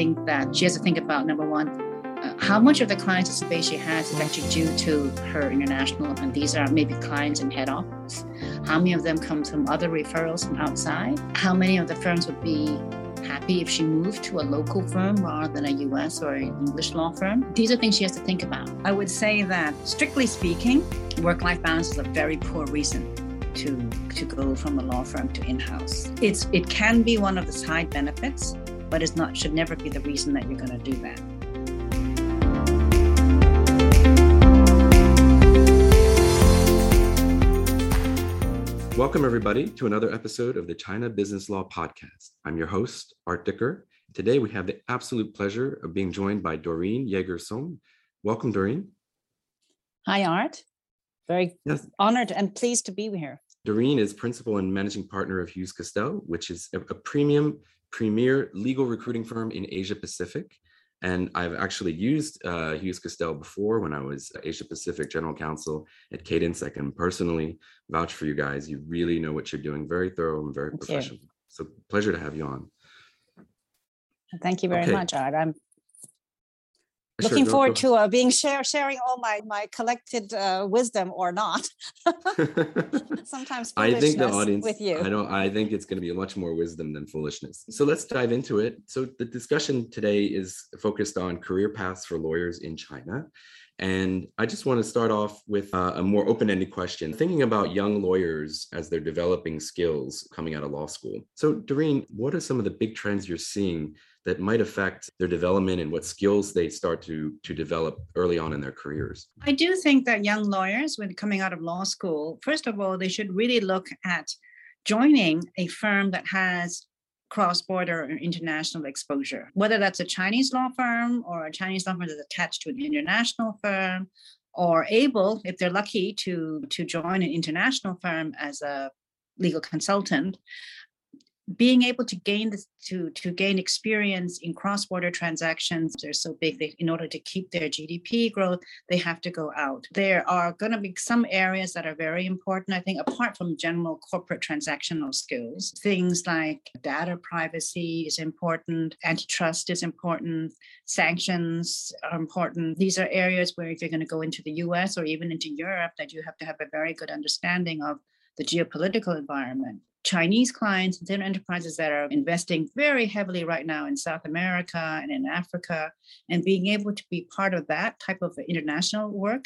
think that she has to think about number one, uh, how much of the clients space she has is actually due to her international, and these are maybe clients in head office. How many of them come from other referrals from outside? How many of the firms would be happy if she moved to a local firm rather than a US or an English law firm? These are things she has to think about. I would say that, strictly speaking, work life balance is a very poor reason to to go from a law firm to in-house. It's it can be one of the side benefits, but it's not should never be the reason that you're going to do that. Welcome, everybody, to another episode of the China Business Law Podcast. I'm your host, Art Dicker. Today, we have the absolute pleasure of being joined by Doreen Yeager Song. Welcome, Doreen. Hi, Art. Very yes. honored and pleased to be here. Doreen is principal and managing partner of Hughes Castell, which is a, a premium, premier legal recruiting firm in Asia Pacific. And I've actually used uh, Hughes Castell before when I was Asia Pacific General Counsel at Cadence. I can personally vouch for you guys. You really know what you're doing, very thorough and very Thank professional. You. So pleasure to have you on. Thank you very okay. much, Art. I'm looking sure, forward to uh, being share sharing all my my collected uh, wisdom or not. Sometimes i think the audience with you. I don't i think it's going to be much more wisdom than foolishness. So let's dive into it. So the discussion today is focused on career paths for lawyers in china. And I just want to start off with uh, a more open ended question, thinking about young lawyers as they're developing skills coming out of law school. So, Doreen, what are some of the big trends you're seeing that might affect their development and what skills they start to, to develop early on in their careers? I do think that young lawyers, when coming out of law school, first of all, they should really look at joining a firm that has cross-border or international exposure, whether that's a Chinese law firm or a Chinese law firm that's attached to an international firm, or able, if they're lucky, to to join an international firm as a legal consultant being able to gain this to to gain experience in cross-border transactions they're so big that in order to keep their gdp growth they have to go out. There are going to be some areas that are very important i think apart from general corporate transactional skills. Things like data privacy is important antitrust is important sanctions are important. These are areas where if you're going to go into the us or even into europe that you have to have a very good understanding of the geopolitical environment Chinese clients and their enterprises that are investing very heavily right now in South America and in Africa, and being able to be part of that type of international work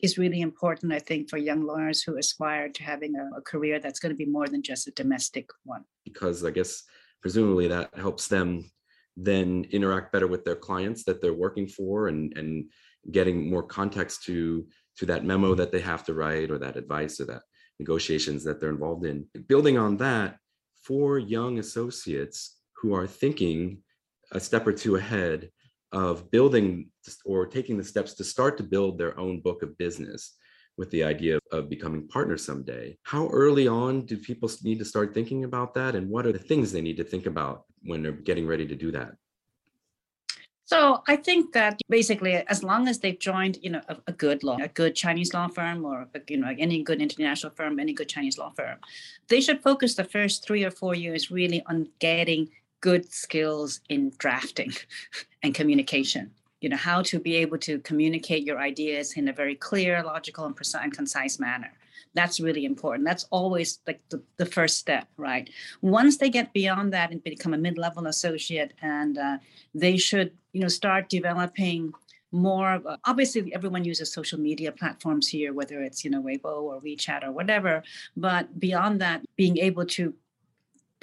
is really important, I think, for young lawyers who aspire to having a, a career that's going to be more than just a domestic one. Because I guess presumably that helps them then interact better with their clients that they're working for and and getting more context to to that memo that they have to write or that advice or that negotiations that they're involved in. Building on that, for young associates who are thinking a step or two ahead of building or taking the steps to start to build their own book of business with the idea of becoming partners someday. How early on do people need to start thinking about that? And what are the things they need to think about when they're getting ready to do that? So I think that basically, as long as they've joined, you know, a, a, good law, a good Chinese law firm, or you know, any good international firm, any good Chinese law firm, they should focus the first three or four years really on getting good skills in drafting and communication. You know, how to be able to communicate your ideas in a very clear, logical, and precise and concise manner that's really important. That's always like the, the first step right? Once they get beyond that and become a mid-level associate and uh, they should you know start developing more obviously everyone uses social media platforms here whether it's you know weibo or wechat or whatever but beyond that being able to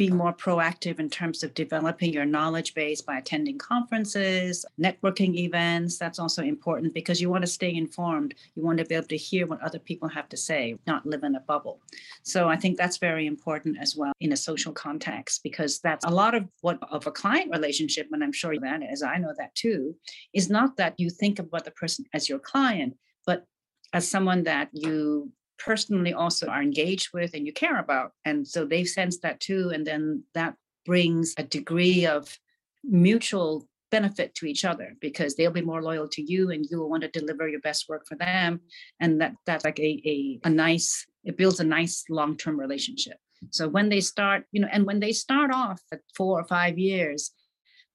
be more proactive in terms of developing your knowledge base by attending conferences, networking events. That's also important because you want to stay informed. You want to be able to hear what other people have to say, not live in a bubble. So I think that's very important as well in a social context because that's a lot of what of a client relationship, and I'm sure that as I know that too, is not that you think about the person as your client, but as someone that you personally also are engaged with and you care about. And so they sense that too. And then that brings a degree of mutual benefit to each other because they'll be more loyal to you and you will want to deliver your best work for them. And that that's like a, a, a nice, it builds a nice long-term relationship. So when they start, you know, and when they start off at four or five years,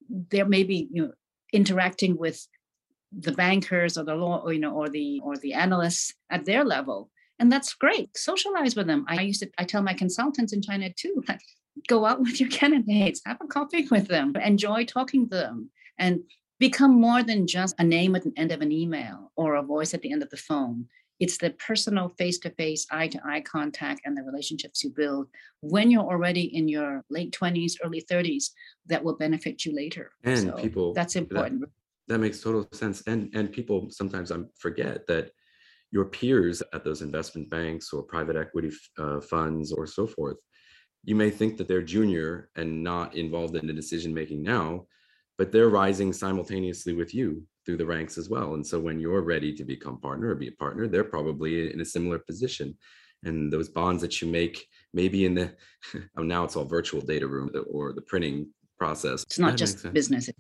they're maybe you know interacting with the bankers or the law or, you know or the or the analysts at their level and that's great. Socialize with them. I used to i tell my consultants in china too like go out with your candidates. Have a coffee with them. Enjoy talking to them. And become more than just a name at the end of an email or a voice at the end of the phone. It's the personal face-to-face eye-to-eye contact and the relationships you build when you're already in your late 20s early 30s that will benefit you later. And So people that's important. that, that makes total sense. And and people sometimes i forget that your peers at those investment banks or private equity uh, funds or so forth you may think that they're junior and not involved in the decision making now but they're rising simultaneously with you through the ranks as well. And so when you're ready to become partner or be a partner, they're probably in a similar position. And those bonds that you make, maybe in the oh, now it's all virtual data room or the printing process. it's not That just business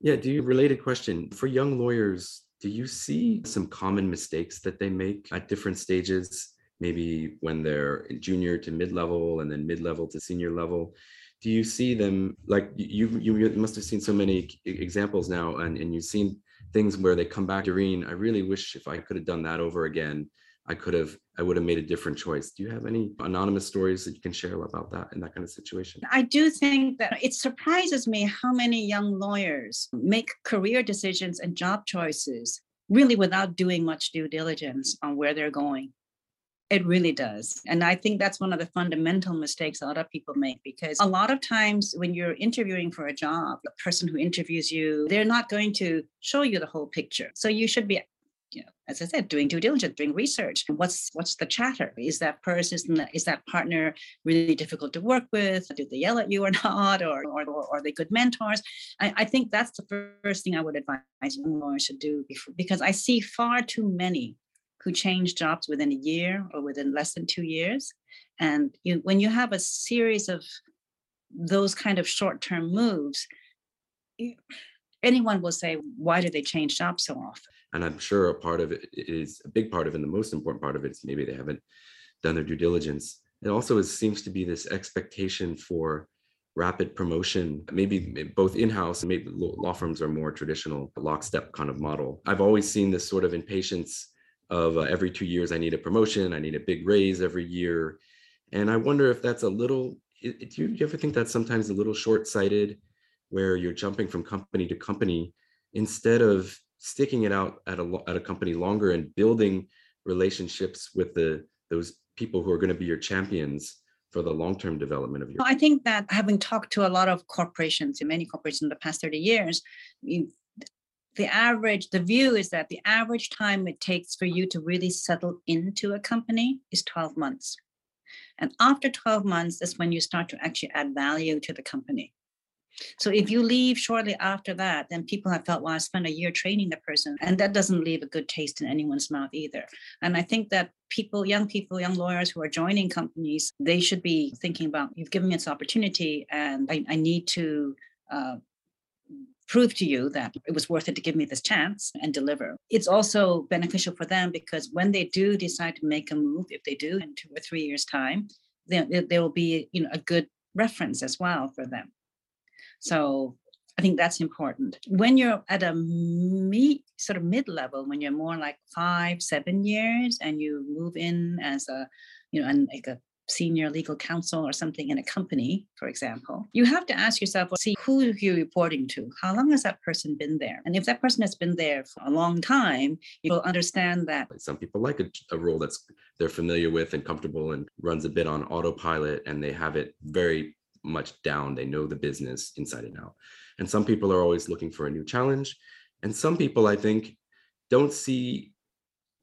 Yeah. Do you related question for young lawyers? Do you see some common mistakes that they make at different stages? Maybe when they're junior to mid level and then mid level to senior level. Do you see them like you? You must have seen so many examples now, and and you've seen things where they come back, Doreen. I really wish if I could have done that over again, I could have. I would have made a different choice. Do you have any anonymous stories that you can share about that in that kind of situation? I do think that it surprises me how many young lawyers make career decisions and job choices really without doing much due diligence on where they're going. It really does. And I think that's one of the fundamental mistakes a lot of people make because a lot of times when you're interviewing for a job, the person who interviews you, they're not going to show you the whole picture. So you should be as I said, doing due diligence, doing research. What's what's the chatter? Is that person, is that partner really difficult to work with? Do they yell at you or not? Or or, or are they good mentors? I, I think that's the first thing I would advise young lawyers to do before, because I see far too many who change jobs within a year or within less than two years. And you, when you have a series of those kind of short-term moves, anyone will say, why do they change jobs so often? And i'm sure a part of it is a big part of it and the most important part of it is maybe they haven't done their due diligence. It also is, seems to be this expectation for rapid promotion maybe both in-house and maybe law firms are more traditional lockstep kind of model. I've always seen this sort of impatience of uh, every two years i need a promotion i need a big raise every year. And i wonder if that's a little do you, do you ever think that's sometimes a little short-sighted where you're jumping from company to company instead of sticking it out at a at a company longer and building relationships with the those people who are going to be your champions for the long-term development of your I think that having talked to a lot of corporations, in many corporations in the past 30 years, the average, the view is that the average time it takes for you to really settle into a company is 12 months. And after 12 months is when you start to actually add value to the company. So if you leave shortly after that, then people have felt, well, I spent a year training the person, and that doesn't leave a good taste in anyone's mouth either. And I think that people, young people, young lawyers who are joining companies, they should be thinking about, you've given me this opportunity, and I, I need to uh, prove to you that it was worth it to give me this chance and deliver. It's also beneficial for them because when they do decide to make a move, if they do in two or three years' time, there, will be you know a good reference as well for them. So I think that's important. When you're at a sort of mid level, when you're more like five, seven years, and you move in as a, you know, and like a senior legal counsel or something in a company, for example, you have to ask yourself, well, see, who you're reporting to? How long has that person been there? And if that person has been there for a long time, you'll understand that some people like a, a role that's they're familiar with and comfortable and runs a bit on autopilot and they have it very much down. They know the business inside and out. And some people are always looking for a new challenge. And some people i think don't see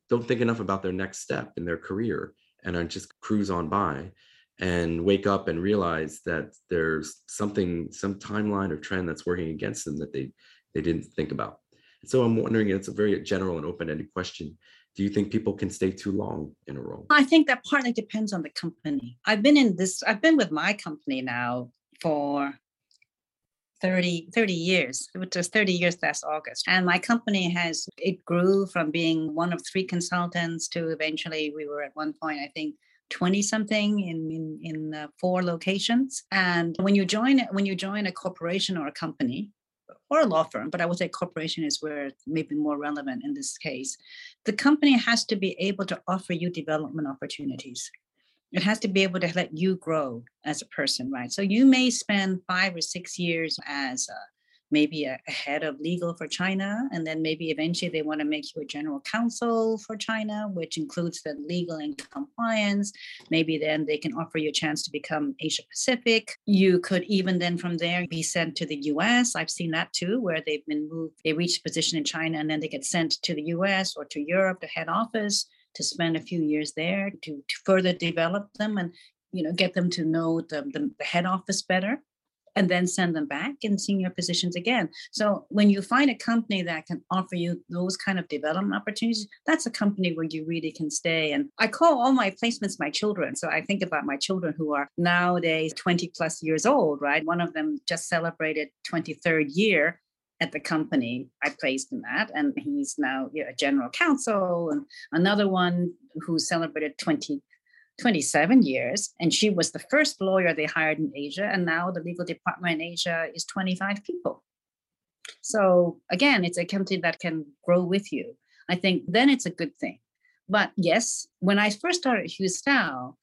don't think enough about their next step in their career and are just cruise on by and wake up and realize that there's something some timeline or trend that's working against them that they they didn't think about. So i'm wondering it's a very general and open-ended question do you think people can stay too long in a role I think that partly depends on the company. I've been in this, I've been with my company now for 30, 30 years, which was 30 years last August. And my company has, it grew from being one of three consultants to eventually we were at one point, I think, 20 something in in, in uh, four locations and when you join when you join a corporation or a company or a law firm but i would say corporation is where maybe more relevant in this case. The company has to be able to offer you development opportunities. It has to be able to let you grow as a person right? So you may spend five or six years as a maybe a, a, head of legal for China, and then maybe eventually they want to make you a general counsel for China, which includes the legal and compliance. Maybe then they can offer you a chance to become Asia Pacific. You could even then from there be sent to the US. I've seen that too, where they've been moved, they reach a position in China and then they get sent to the US or to Europe, to head office, to spend a few years there to, to further develop them and you know get them to know the, the, the head office better and then send them back in senior positions again. So when you find a company that can offer you those kind of development opportunities, that's a company where you really can stay. And I call all my placements my children. So I think about my children who are nowadays 20 plus years old, right? One of them just celebrated 23rd year at the company I placed him at, and he's now a general counsel. And another one who celebrated 20 27 years. And she was the first lawyer they hired in Asia. And now the legal department in Asia is 25 people. So again, it's a company that can grow with you. I think then it's a good thing. But yes, when I first started Hughes Castell,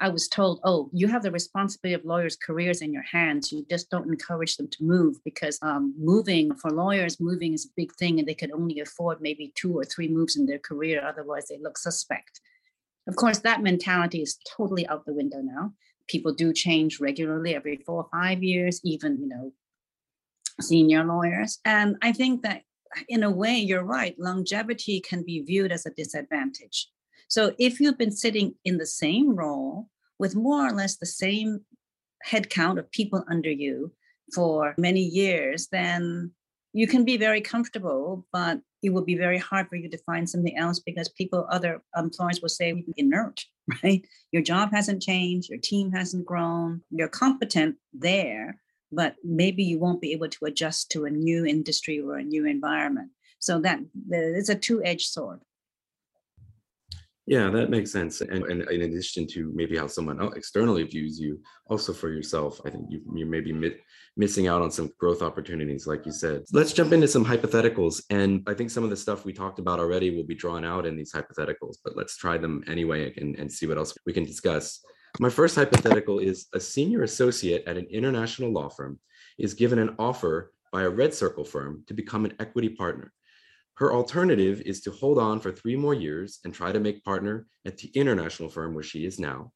I was told, oh, you have the responsibility of lawyers' careers in your hands. You just don't encourage them to move because um, moving for lawyers, moving is a big thing, and they can only afford maybe two or three moves in their career. Otherwise, they look suspect. Of course, that mentality is totally out the window now. People do change regularly every four or five years, even, you know, senior lawyers. And I think that in a way, you're right, longevity can be viewed as a disadvantage. So if you've been sitting in the same role with more or less the same headcount of people under you for many years, then you can be very comfortable, but it will be very hard for you to find something else because people, other employers will say inert, right? Your job hasn't changed, your team hasn't grown, you're competent there, but maybe you won't be able to adjust to a new industry or a new environment. So that it's a two-edged sword. Yeah, that makes sense. And, and, in addition to maybe how someone externally views you, also for yourself, I think you, you may be mi- missing out on some growth opportunities, like you said. Let's jump into some hypotheticals. And I think some of the stuff we talked about already will be drawn out in these hypotheticals, but let's try them anyway and, and see what else we can discuss. My first hypothetical is a senior associate at an international law firm is given an offer by a red circle firm to become an equity partner. Her alternative is to hold on for three more years and try to make partner at the international firm where she is now.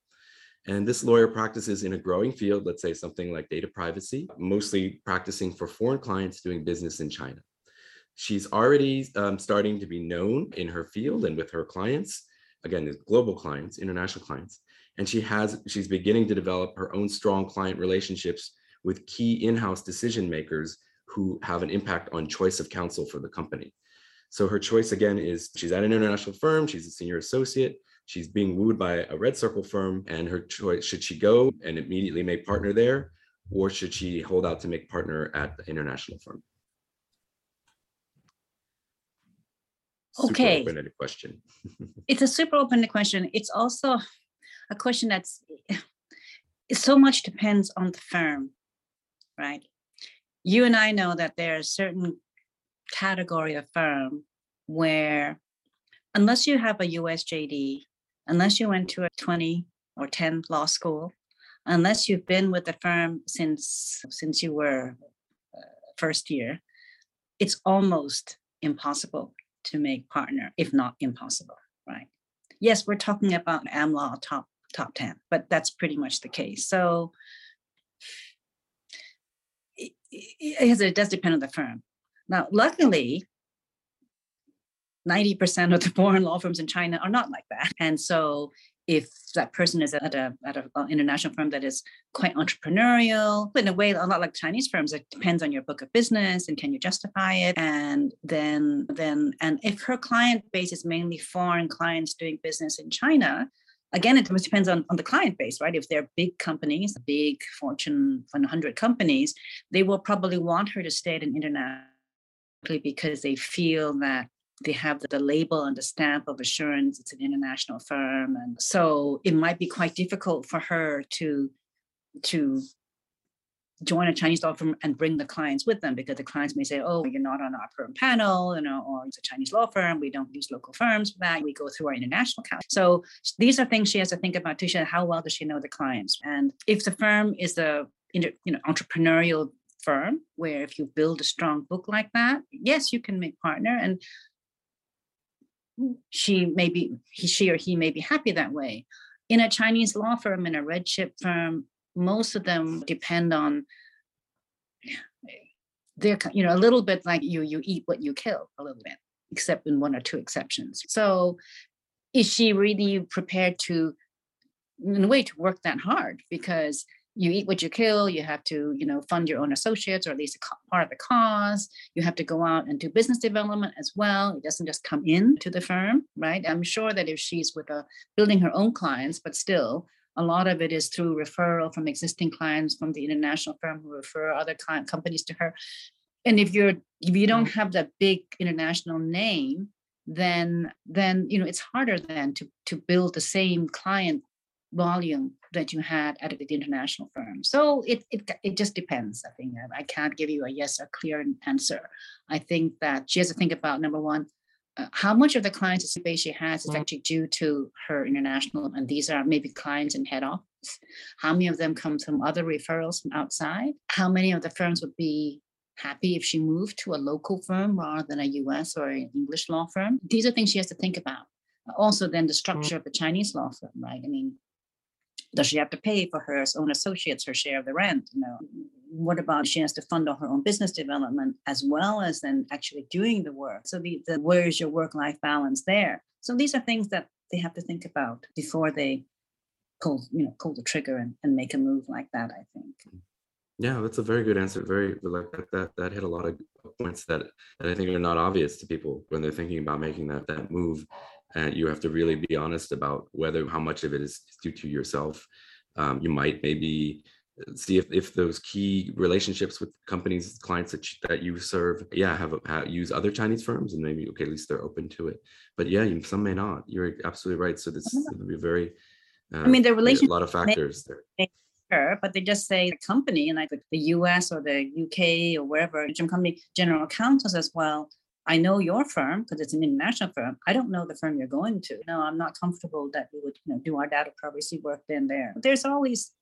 And this lawyer practices in a growing field, let's say something like data privacy, mostly practicing for foreign clients doing business in China. She's already um, starting to be known in her field and with her clients, again, global clients, international clients. And she has, she's beginning to develop her own strong client relationships with key in-house decision makers who have an impact on choice of counsel for the company. So her choice again is she's at an international firm, she's a senior associate, she's being wooed by a red circle firm, and her choice should she go and immediately make partner there, or should she hold out to make partner at the international firm? okay. Super open question. it's a super open-ended question. It's also a question that's so much depends on the firm, right? You and I know that there are certain category of firm where unless you have a USJD, unless you went to a 20 or 10 law school, unless you've been with the firm since since you were uh, first year, it's almost impossible to make partner, if not impossible, right? Yes, we're talking about AmLaw top top 10, but that's pretty much the case. So it, does depend on the firm. Now, luckily, 90% of the foreign law firms in China are not like that. And so if that person is at a at an uh, international firm that is quite entrepreneurial but in a way a lot like chinese firms it depends on your book of business and can you justify it and then then and if her client base is mainly foreign clients doing business in china again it depends on, on the client base right? If they're big companies big fortune 100 companies they will probably want her to stay at an international because they feel that they have the, the, label and the stamp of assurance. It's an international firm. And so it might be quite difficult for her to to join a Chinese law firm and bring the clients with them because the clients may say, oh, you're not on our firm panel, you know, or it's a Chinese law firm. We don't use local firms for that. We go through our international counsel. So these are things she has to think about too. How well does she know the clients? And if the firm is a you know entrepreneurial firm where if you build a strong book like that, yes, you can make partner and she may be he, she or he may be happy that way. In a Chinese law firm, in a red chip firm, most of them depend on they're you know a little bit like you you eat what you kill a little bit except in one or two exceptions. So is she really prepared to in a way to work that hard? Because you eat what you kill you have to you know fund your own associates or at least part of the cost you have to go out and do business development as well. It doesn't just come in to the firm right? I'm sure that if she's with a building her own clients but still a lot of it is through referral from existing clients from the international firm who refer other client companies to her. And if you're if you don't mm. have that big international name, then then you know it's harder then to to build the same client volume that you had at the international firm. So it it it just depends. I think I can't give you a yes or clear answer. I think that she has to think about number one, how much of the clients base she has is mm. actually due to her international, and these are maybe clients in head office. How many of them come from other referrals from outside? How many of the firms would be happy if she moved to a local firm rather than a US or an English law firm? These are things she has to think about. Also, then the mm. structure of the Chinese law firm, right? I mean, does she have to pay for her own associates her share of the rent? You know, what about she has to fund all her own business development as well as then actually doing the work? So the, the where is your work-life balance there? So these are things that they have to think about before they pull, you know, pull the trigger and, and make a move like that, I think. Yeah, that's a very good answer. Very like that, that that hit a lot of points that, that I think are not obvious to people when they're thinking about making that that move and you have to really be honest about whether how much of it is due to yourself. Um, you might maybe uh, see if, if those key relationships with companies clients that you, that you serve yeah have, have use other chinese firms and maybe okay at least they're open to it. But yeah you, some may not. You're absolutely right. So this will be very uh, i mean the relationship a lot of factors there. sure, but they just say the company like the US or the UK or wherever, company general counsels as well I know your firm because it's an international firm. I don't know the firm you're going to. No, I'm not comfortable that we would you know, do our data privacy work then there. There's always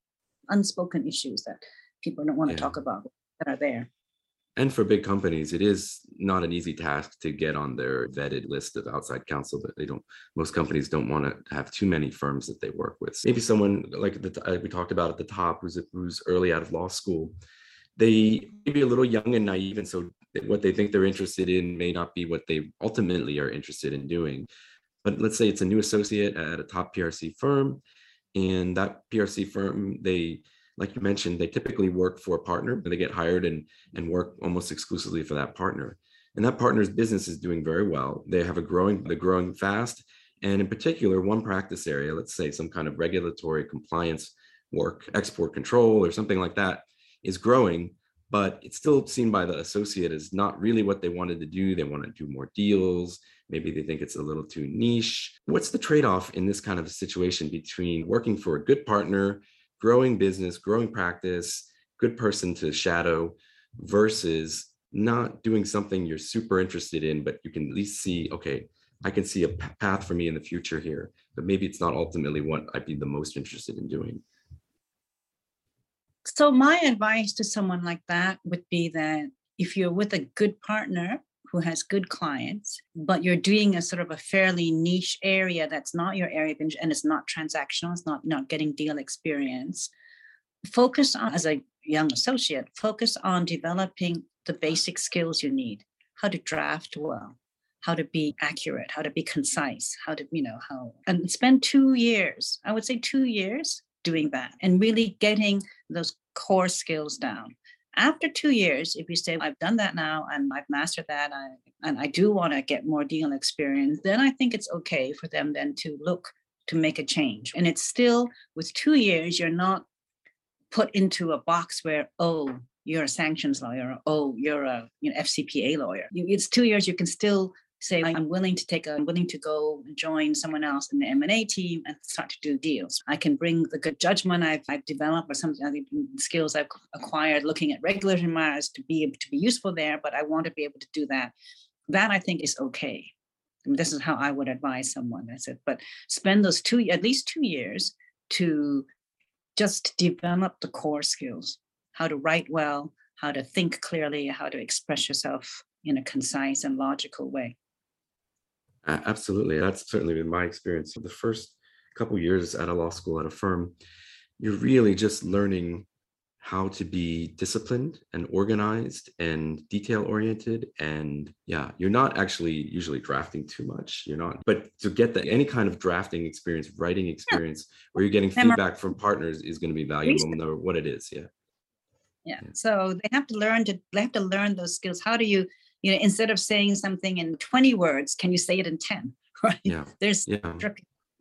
unspoken issues that people don't want to yeah. talk about that are there. And for big companies, it is not an easy task to get on their vetted list of outside counsel. That they don't. Most companies don't want to have too many firms that they work with. Maybe someone like the, we talked about at the top, who's who's early out of law school, they may be a little young and naive, and so what they think they're interested in may not be what they ultimately are interested in doing. But let's say it's a new associate at a top PRC firm, and that PRC firm, they, like you mentioned, they typically work for a partner, but they get hired and, and work almost exclusively for that partner. And that partner's business is doing very well. They have a growing, they're growing fast. And in particular, one practice area, let's say some kind of regulatory compliance work, export control, or something like that, is growing but it's still seen by the associate as not really what they wanted to do. They want to do more deals. Maybe they think it's a little too niche. What's the trade off in this kind of a situation between working for a good partner, growing business, growing practice, good person to shadow versus not doing something you're super interested in, but you can at least see, okay, I can see a path for me in the future here, but maybe it's not ultimately what I'd be the most interested in doing. So, my advice to someone like that would be that if you're with a good partner who has good clients, but you're doing a sort of a fairly niche area that's not your area and it's not transactional, it's not not getting deal experience, focus on as a young associate, focus on developing the basic skills you need, how to draft well, how to be accurate, how to be concise, how to, you know, how and spend two years, I would say two years doing that and really getting those core skills down. After two years, if you say, I've done that now and I've mastered that, I, and I do want to get more deal experience, then I think it's okay for them then to look to make a change. And it's still with two years, you're not put into a box where, oh, you're a sanctions lawyer, or, oh, you're a you know, FCPA lawyer. It's two years, you can still say I'm willing to take, a, I'm willing to go join someone else in the M&A team and start to do deals. I can bring the good judgment I've, I've developed or some of the skills I've acquired looking at regulatory matters to be able to be useful there, but I want to be able to do that. That I think is okay. I mean, this is how I would advise someone. I said, but spend those two, at least two years to just develop the core skills, how to write well, how to think clearly, how to express yourself in a concise and logical way. Absolutely. That's certainly been my experience. The first couple years at a law school at a firm, you're really just learning how to be disciplined and organized and detail oriented and yeah you're not actually usually drafting too much you're not but to get that any kind of drafting experience writing experience yeah. where you're getting feedback from partners is going to be valuable no matter what it is yeah. yeah yeah so they have to learn to they have to learn those skills how do you you know instead of saying something in 20 words can you say it in 10 right? Yeah. There's yeah.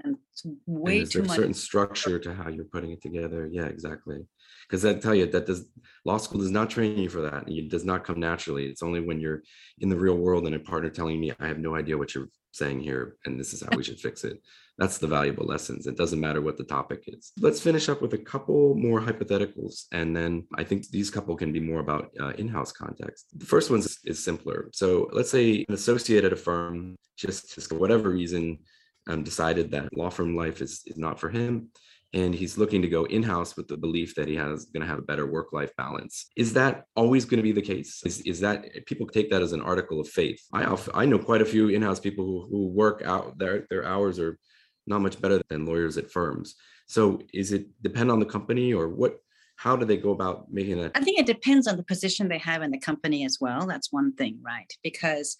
and way and too a much certain structure to how you're putting it together? Yeah exactly. Because I tell you that does law school does not train you for that. It does not come naturally. It's only when you're in the real world and a partner telling me, I have no idea what you're saying here, and this is how we should fix it. That's the valuable lessons. It doesn't matter what the topic is. Let's finish up with a couple more hypotheticals, and then I think these couple can be more about uh, in-house context. The first one is, is simpler. So let's say an associate at a firm, just, just for whatever reason, um, decided that law firm life is, is not for him and he's looking to go in-house with the belief that he has going to have a better work-life balance. Is that always going to be the case? Is, is that people take that as an article of faith. I i know quite a few in-house people who, who work out their their hours are not much better than lawyers at firms. So is it depend on the company or what how do they go about making that i think it depends on the position they have in the company as well. That's one thing right? Because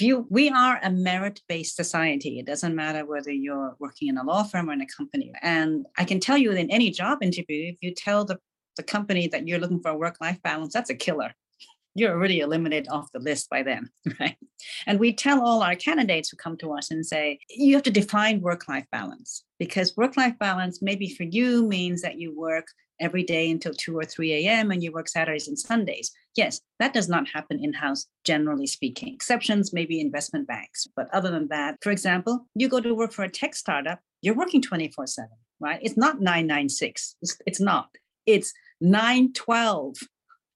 you we are a merit-based society it doesn't matter whether you're working in a law firm or in a company and i can tell you in any job interview if you tell the, the company that you're looking for a work-life balance that's a killer you're already eliminated off the list by then right and we tell all our candidates who come to us and say you have to define work-life balance because work-life balance maybe for you means that you work every day until 2 or 3 a.m. and you work Saturdays and Sundays. Yes, that does not happen in house, generally speaking. Exceptions may be investment banks. But other than that, for example, you go to work for a tech startup, you're working 24 7, right? It's not 996. It's, it's not. It's 912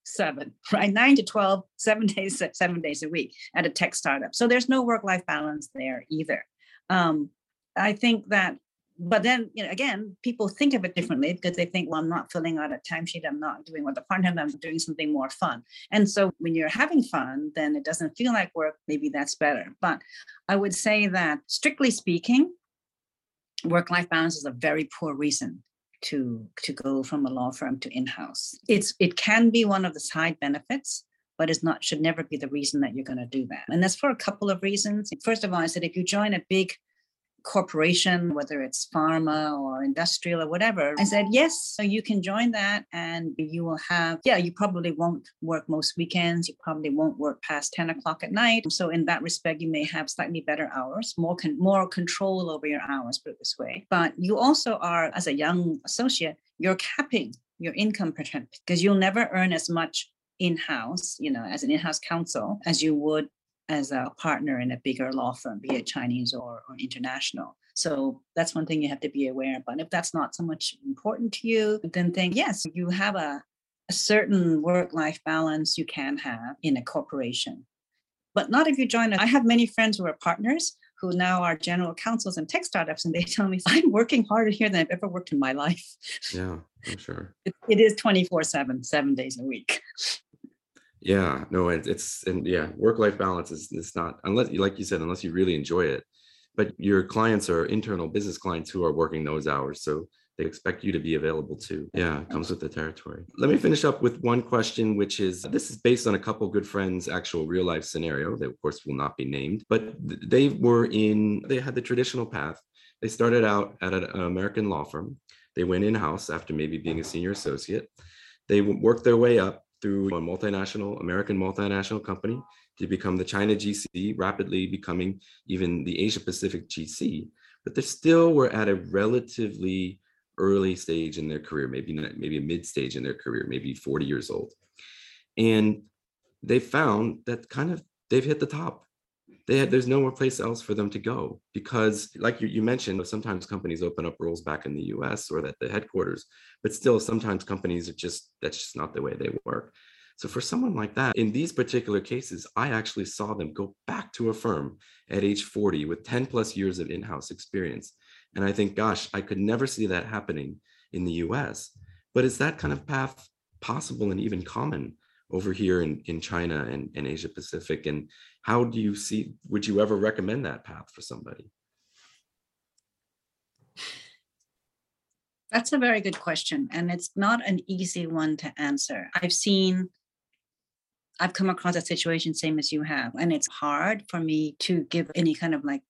seven, right? Nine to 12, seven days, seven days a week at a tech startup. So there's no work-life balance there either. Um, I think that but then you know again people think of it differently because they think well i'm not filling out a timesheet i'm not doing what the part-time i'm doing something more fun. And so when you're having fun then it doesn't feel like work maybe that's better. But i would say that strictly speaking work-life balance is a very poor reason to to go from a law firm to in-house. It's it can be one of the side benefits but it's not should never be the reason that you're going to do that. And that's for a couple of reasons. First of all i said if you join a big corporation, whether it's pharma or industrial or whatever. I said, yes, so you can join that and you will have, yeah, you probably won't work most weekends. You probably won't work past 10 o'clock at night. So in that respect, you may have slightly better hours, more, con- more control over your hours, put it this way. But you also are, as a young associate, you're capping your income potential because you'll never earn as much in-house, you know, as an in-house counsel as you would as a partner in a bigger law firm, be it Chinese or, or international. So that's one thing you have to be aware of. But if that's not so much important to you, then think, yes, you have a, a certain work-life balance you can have in a corporation. But not if you join it. I have many friends who are partners who now are general counsels and tech startups, and they tell me I'm working harder here than I've ever worked in my life. Yeah, I'm sure. it, it is 24 7, seven days a week yeah no it, it's and yeah work life balance is it's not unless like you said unless you really enjoy it. But your clients are internal business clients who are working those hours so they expect you to be available too. Yeah it comes with the territory. Let me finish up with one question which is this is based on a couple good friends actual real life scenario that of course will not be named but they were in they had the traditional path. They started out at an american law firm. They went in-house after maybe being a senior associate. They worked their way up through a multinational, American multinational company to become the China GC, rapidly becoming even the Asia Pacific GC. But they still were at a relatively early stage in their career, maybe maybe a mid stage in their career, maybe 40 years old. And they found that kind of they've hit the top. They had, there's nowhere place else for them to go because like you, you mentioned sometimes companies open up roles back in the us or at the headquarters but still sometimes companies are just that's just not the way they work. So for someone like that in these particular cases i actually saw them go back to a firm at age 40 with 10 plus years of in-house experience. And i think gosh i could never see that happening in the us but is that kind of path possible and even common over here in, in China and, and Asia Pacific? And how do you see, would you ever recommend that path for somebody? That's a very good question. And it's not an easy one to answer. I've seen, I've come across a situation same as you have, and it's hard for me to give any kind of like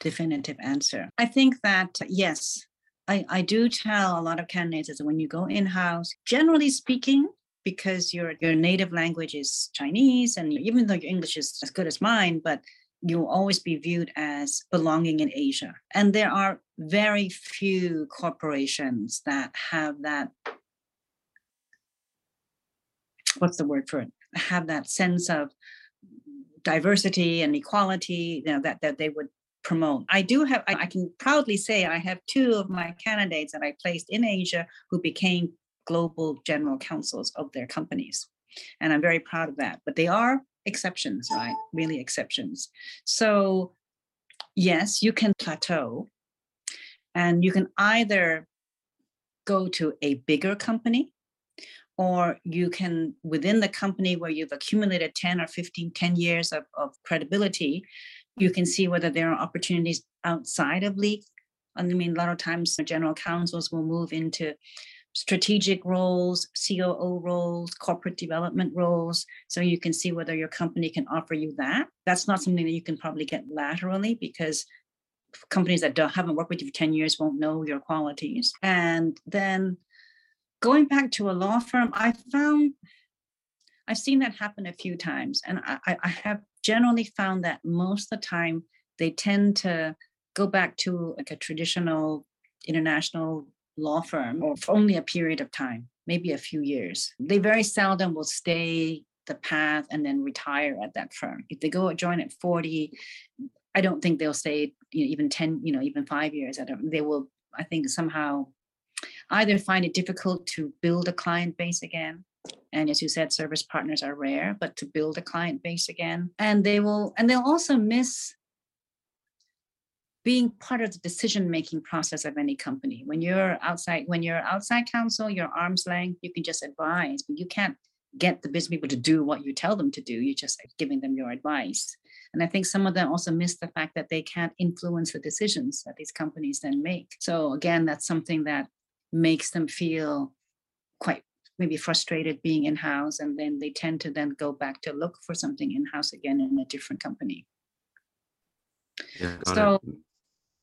definitive answer. I think that, yes, I, I do tell a lot of candidates that when you go in house, generally speaking, because your your native language is Chinese, and even though your English is as good as mine, but you'll always be viewed as belonging in Asia. And there are very few corporations that have that. What's the word for it? Have that sense of diversity and equality you know, that, that they would promote. I do have, I, I can proudly say I have two of my candidates that I placed in Asia who became global general counsels of their companies. And I'm very proud of that. But they are exceptions, right? Really exceptions. So, yes, you can plateau and you can either go to a bigger company or you can within the company where you've accumulated 10 or 15 10 years of, of credibility you can see whether there are opportunities outside of league i mean a lot of times general counsels will move into strategic roles, COO roles, corporate development roles. So you can see whether your company can offer you that. That's not something that you can probably get laterally because companies that don't, haven't worked with you for 10 years won't know your qualities. And then going back to a law firm, I found I've seen that happen a few times. And I, I have generally found that most of the time they tend to go back to like a traditional international law firm or for only a period of time, maybe a few years. They very seldom will stay the path and then retire at that firm. If they go join at 40, I don't think they'll stay you know, even 10, you know, even five years. I don't, they will, I think somehow either find it difficult to build a client base again. And as you said, service partners are rare, but to build a client base again. And they will, and they'll also miss being part of the decision making process of any company. When you're outside when you're outside counsel your arm's length you can just advise but you can't get the business people to do what you tell them to do. You're just giving them your advice. And i think some of them also miss the fact that they can't influence the decisions that these companies then make. So again that's something that makes them feel quite maybe frustrated being in house and then they tend to then go back to look for something in house again in a different company. Yeah, So- it.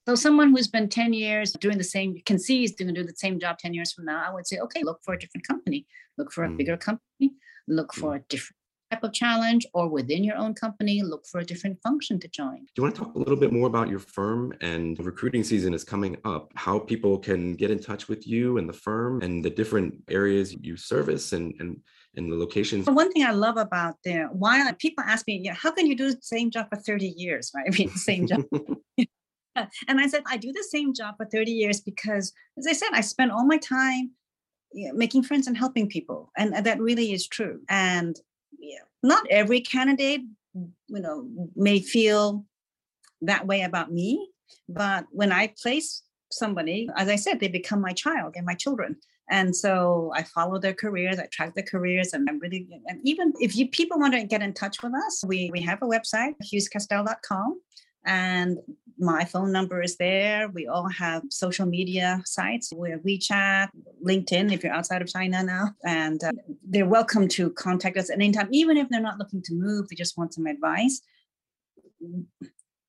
So someone who's been 10 years doing the same, you can see he's going to do the same job 10 years from now, I would say, okay, look for a different company, look for a Mm. bigger company, look for a different type of challenge, or within your own company, look for a different function to join. Do you want to talk a little bit more about your firm and recruiting season is coming up? How people can get in touch with you and the firm and the different areas you service and and and the locations. One thing I love about there, why people ask me, yeah, how can you do the same job for 30 years, right? I mean, the same job. and I said, I do the same job for 30 years because, as I said, I spend all my time making friends and helping people. And uh, that really is true. And not every candidate, you know, may feel that way about me. But when I place somebody, as I said, they become my child and my children. And so I follow their careers, I track their careers, and I'm really and even if you people want to get in touch with us, we we have a website, hughescastell.com. And my phone number is there. We all have social media sites. We have WeChat, LinkedIn, if you're outside of China now. And uh, they're welcome to contact us at any time, even if they're not looking to move, they just want some advice.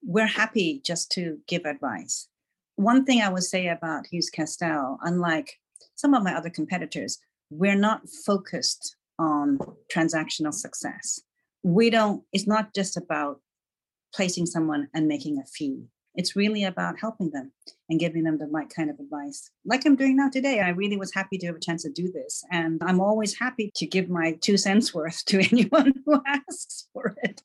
We're happy just to give advice. One thing I would say about Hughes Castell, unlike some of my other competitors, we're not focused on transactional success. We don't, it's not just about placing someone and making a fee. It's really about helping them and giving them the right kind of advice. Like I'm doing now today, I really was happy to have a chance to do this. And I'm always happy to give my two cents worth to anyone who asks for it.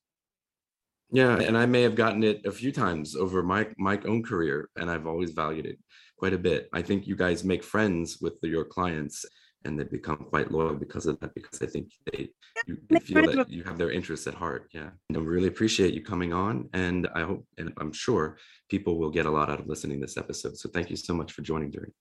Yeah, and I may have gotten it a few times over my my own career, and I've always valued it quite a bit. I think you guys make friends with your clients, and they become quite loyal because of that. Because I think they you, you feel that you have their interests at heart. Yeah, and I really appreciate you coming on, and I hope and I'm sure people will get a lot out of listening to this episode. So thank you so much for joining, During.